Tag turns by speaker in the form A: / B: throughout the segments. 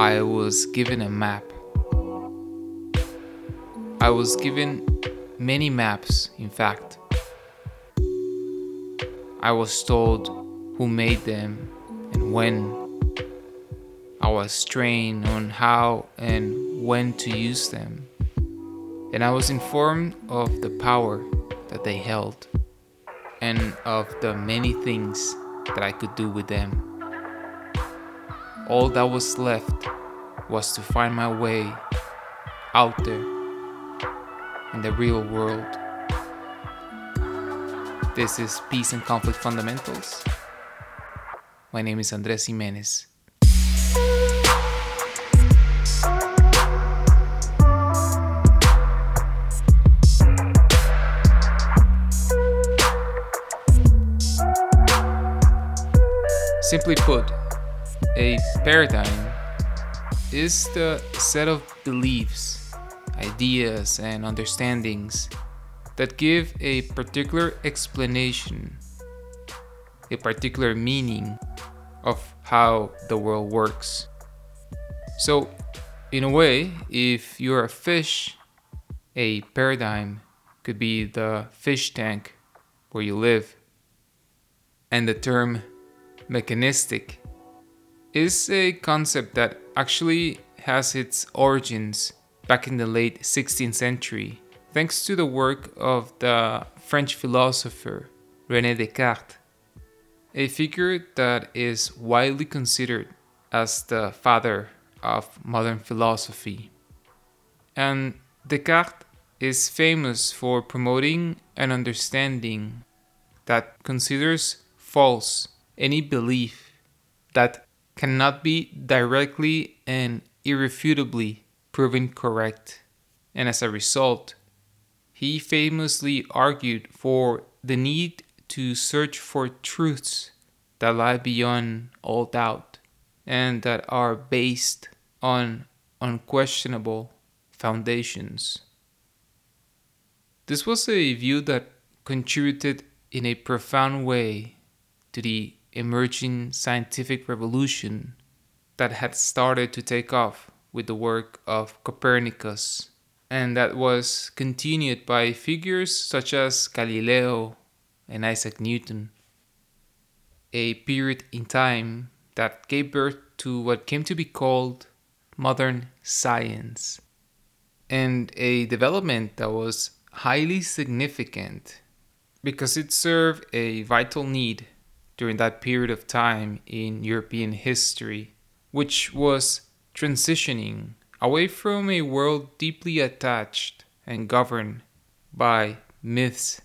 A: I was given a map. I was given many maps, in fact. I was told who made them and when. I was trained on how and when to use them. And I was informed of the power that they held and of the many things that I could do with them. All that was left was to find my way out there in the real world. This is Peace and Conflict Fundamentals. My name is Andres Jimenez. Simply put, a paradigm is the set of beliefs, ideas, and understandings that give a particular explanation, a particular meaning of how the world works. So, in a way, if you're a fish, a paradigm could be the fish tank where you live. And the term mechanistic is a concept that actually has its origins back in the late 16th century, thanks to the work of the French philosopher René Descartes, a figure that is widely considered as the father of modern philosophy. And Descartes is famous for promoting an understanding that considers false any belief that cannot be directly and irrefutably proven correct. And as a result, he famously argued for the need to search for truths that lie beyond all doubt and that are based on unquestionable foundations. This was a view that contributed in a profound way to the emerging scientific revolution that had started to take off with the work of Copernicus, and that was continued by figures such as Galileo and Isaac Newton. A period in time that gave birth to what came to be called modern science, and a development that was highly significant because it served a vital need during that period of time in European history, which was transitioning away from a world deeply attached and governed by myths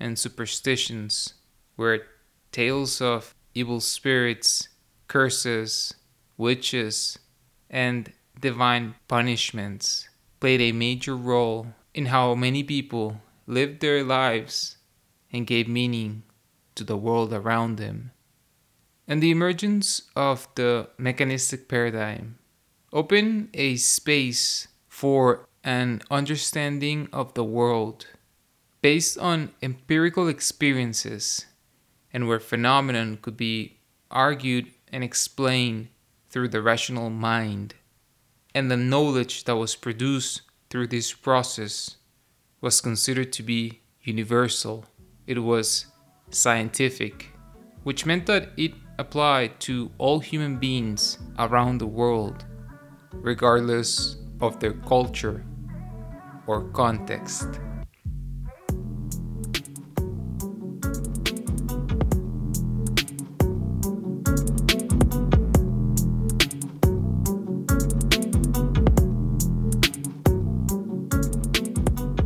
A: and superstitions, where tales of evil spirits, curses, witches, and divine punishments played a major role in how many people lived their lives and gave meaning to the world around them. And the emergence of the mechanistic paradigm opened a space for an understanding of the world based on empirical experiences and where phenomenon could be argued and explained through the rational mind. And the knowledge that was produced through this process was considered to be universal. It was scientific, which meant that it applied to all human beings around the world, regardless of their culture or context.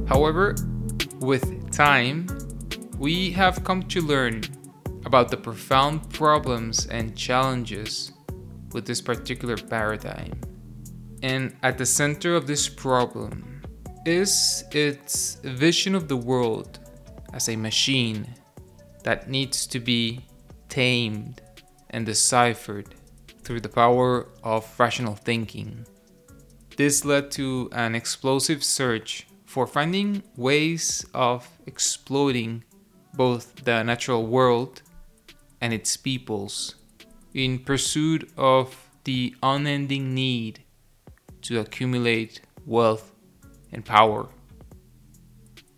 A: However, with time, we have come to learn about the profound problems and challenges with this particular paradigm. And at the center of this problem is its vision of the world as a machine that needs to be tamed and deciphered through the power of rational thinking. This led to an explosive search for finding ways of exploiting both the natural world and its peoples in pursuit of the unending need to accumulate wealth and power.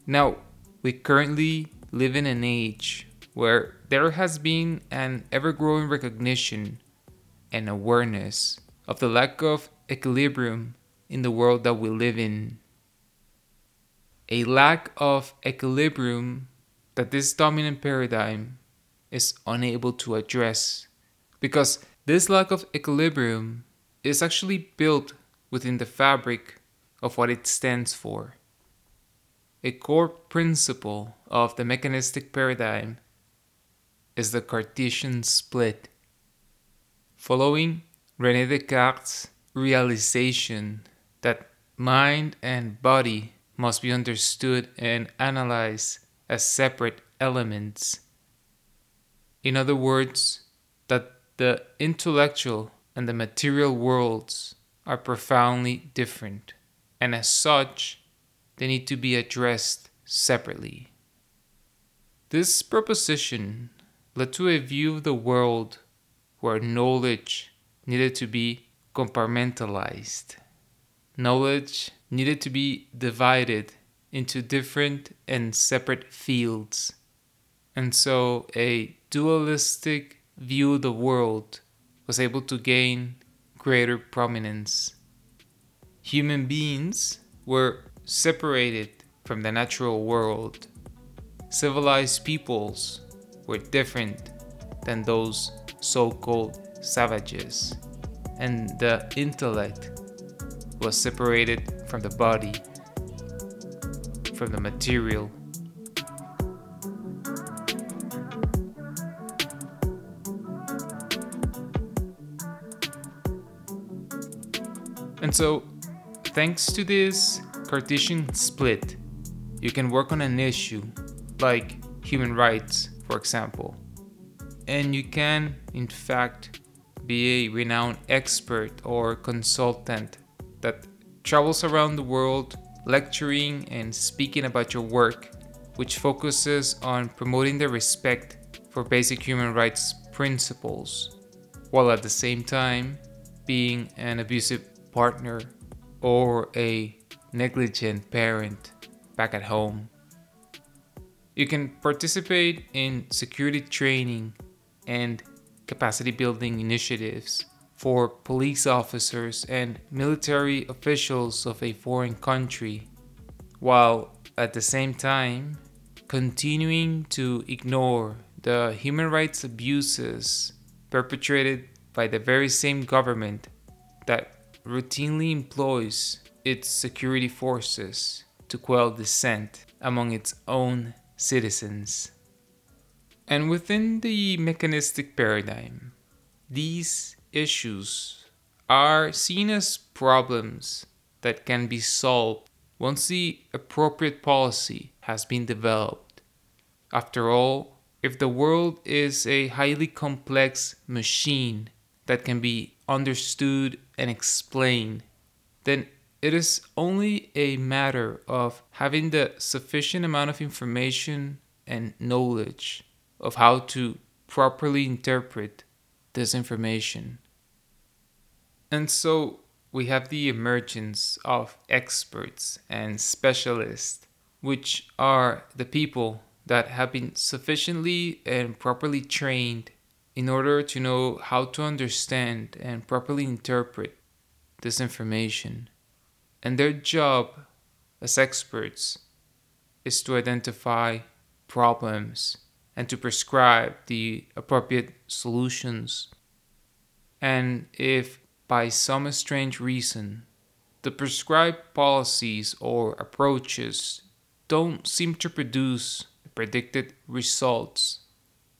A: Now, we currently live in an age where there has been an ever growing recognition and awareness of the lack of equilibrium in the world that we live in. A lack of equilibrium that this dominant paradigm is unable to address because this lack of equilibrium is actually built within the fabric of what it stands for. A core principle of the mechanistic paradigm is the Cartesian split. Following Rene Descartes' realization that mind and body must be understood and analyzed as separate elements. In other words, that the intellectual and the material worlds are profoundly different, and as such, they need to be addressed separately. This proposition led to a view of the world where knowledge needed to be compartmentalized. Knowledge needed to be divided into different and separate fields. And so a dualistic view of the world was able to gain greater prominence. Human beings were separated from the natural world. Civilized peoples were different than those so called savages, and the intellect was separated from the body, from the material. And so, thanks to this Cartesian split, you can work on an issue like human rights, for example, and you can, in fact, be a renowned expert or consultant that travels around the world lecturing and speaking about your work, which focuses on promoting the respect for basic human rights principles, while at the same time being an abusive partner or a negligent parent back at home. You can participate in security training and capacity building initiatives for police officers and military officials of a foreign country, while at the same time continuing to ignore the human rights abuses perpetrated by the very same government that routinely employs its security forces to quell dissent among its own citizens. And within the mechanistic paradigm, these issues are seen as problems that can be solved once the appropriate policy has been developed. After all, if the world is a highly complex machine that can be understood and explained, then it is only a matter of having the sufficient amount of information and knowledge of how to properly interpret this information. And so we have the emergence of experts and specialists, which are the people that have been sufficiently and properly trained in order to know how to understand and properly interpret this information. And their job as experts is to identify problems and to prescribe the appropriate solutions. And if by some strange reason the prescribed policies or approaches don't seem to produce predicted results,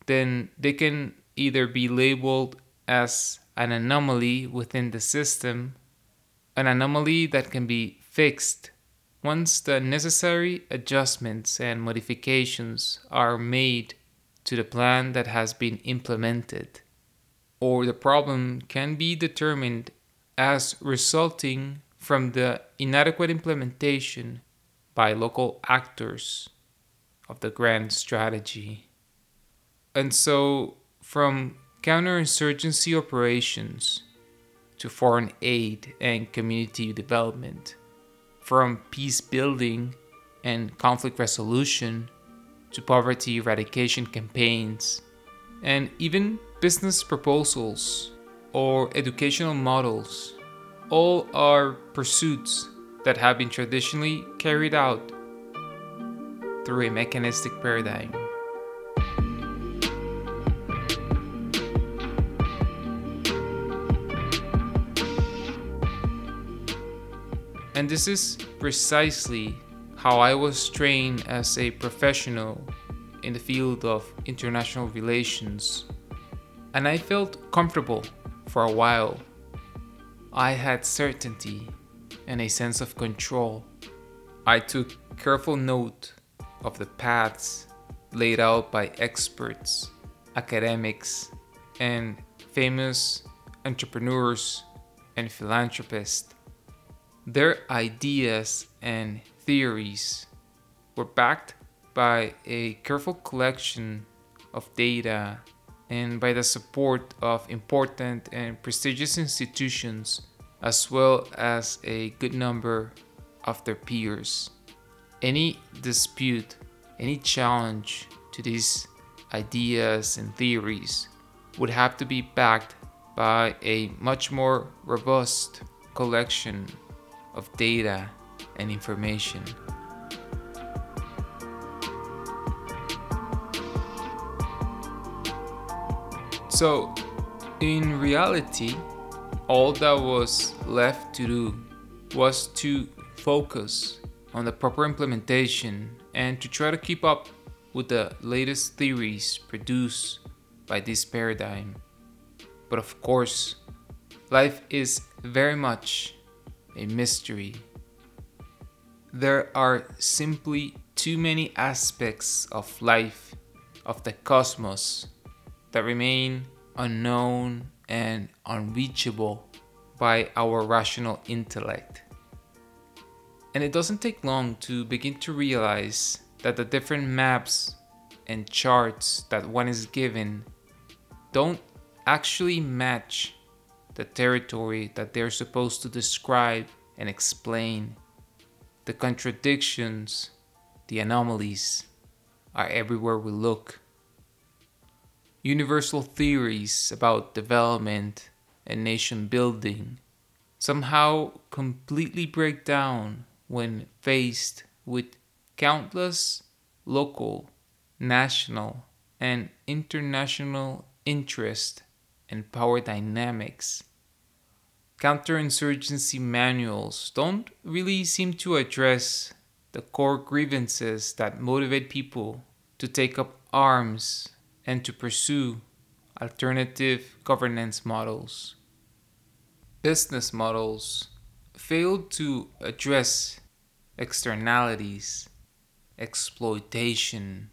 A: then they can either be labeled as an anomaly within the system, an anomaly that can be fixed once the necessary adjustments and modifications are made to the plan that has been implemented, or the problem can be determined as resulting from the inadequate implementation by local actors of the grand strategy. And so, from counterinsurgency operations to foreign aid and community development, from peace building and conflict resolution to poverty eradication campaigns, and even business proposals or educational models. All are pursuits that have been traditionally carried out through a mechanistic paradigm. And this is precisely how I was trained as a professional in the field of international relations. And I felt comfortable for a while. I had certainty and a sense of control. I took careful note of the paths laid out by experts, academics, and famous entrepreneurs and philanthropists. Their ideas and theories were backed by a careful collection of data and by the support of important and prestigious institutions, as well as a good number of their peers. Any dispute, any challenge to these ideas and theories would have to be backed by a much more robust collection of data and information. So, in reality, all that was left to do was to focus on the proper implementation and to try to keep up with the latest theories produced by this paradigm. But of course, life is very much a mystery. There are simply too many aspects of life, of the cosmos, that remain unknown and unreachable by our rational intellect. And it doesn't take long to begin to realize that the different maps and charts that one is given don't actually match the territory that they're supposed to describe and explain. The contradictions, the anomalies are everywhere we look universal theories about development and nation building somehow completely break down when faced with countless local, national, and international interest and power dynamics. Counterinsurgency manuals don't really seem to address the core grievances that motivate people to take up arms and to pursue alternative governance models. Business models failed to address externalities, exploitation,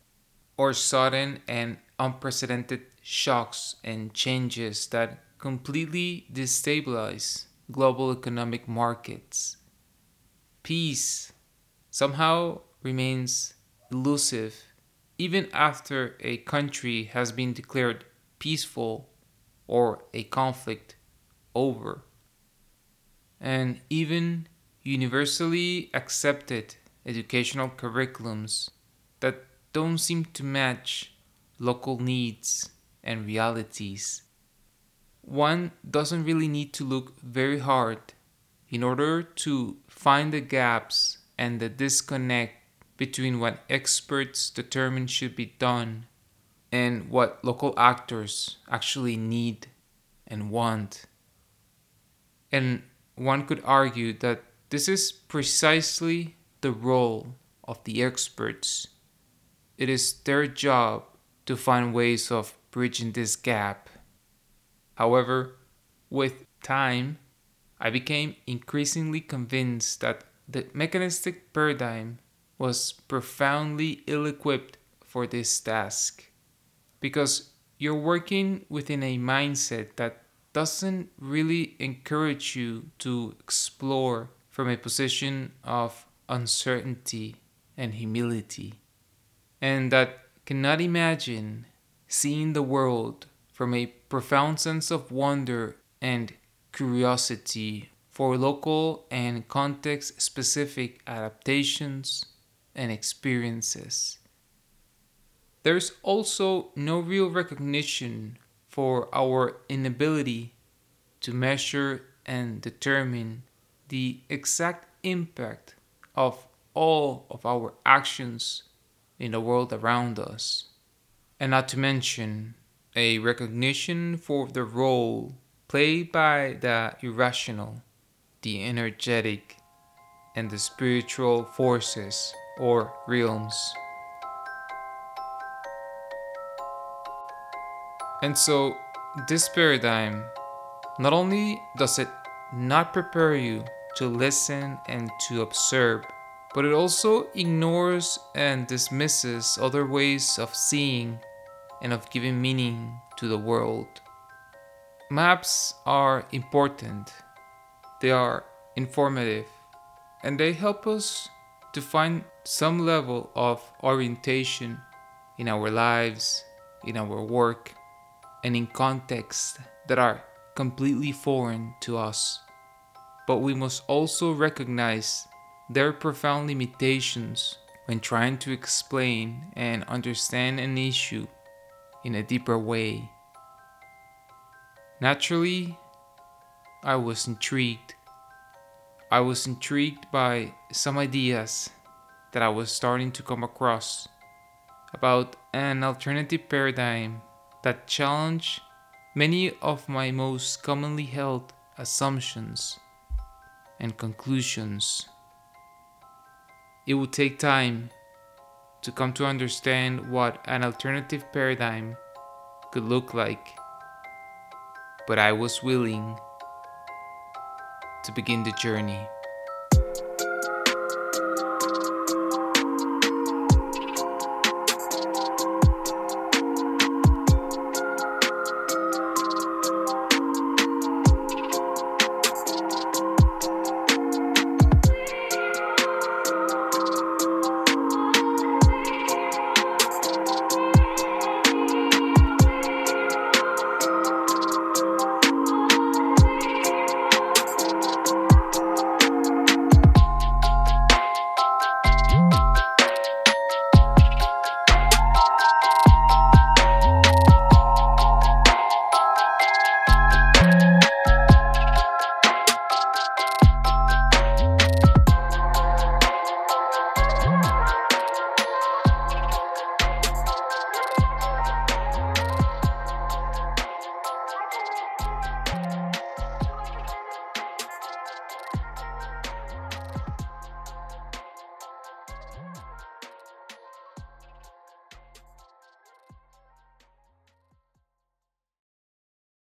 A: or sudden and unprecedented shocks and changes that completely destabilize global economic markets. Peace somehow remains elusive even after a country has been declared peaceful or a conflict over. And even universally accepted educational curriculums that don't seem to match local needs and realities. One doesn't really need to look very hard in order to find the gaps and the disconnect between what experts determine should be done and what local actors actually need and want. And one could argue that this is precisely the role of the experts. It is their job to find ways of bridging this gap. However, with time, I became increasingly convinced that the mechanistic paradigm was profoundly ill equipped for this task. Because you're working within a mindset that doesn't really encourage you to explore from a position of uncertainty and humility, and that cannot imagine seeing the world from a profound sense of wonder and curiosity for local and context specific adaptations and experiences. There's also no real recognition for our inability to measure and determine the exact impact of all of our actions in the world around us. And not to mention a recognition for the role played by the irrational, the energetic, and the spiritual forces or realms. And so, this paradigm not only does it not prepare you to listen and to observe, but it also ignores and dismisses other ways of seeing and of giving meaning to the world. Maps are important, they are informative, and they help us to find some level of orientation in our lives, in our work, and in contexts that are completely foreign to us. But we must also recognize their profound limitations when trying to explain and understand an issue in a deeper way. Naturally, I was intrigued. I was intrigued by some ideas that I was starting to come across about an alternative paradigm that challenged many of my most commonly held assumptions and conclusions. It would take time to come to understand what an alternative paradigm could look like, but I was willing to begin the journey.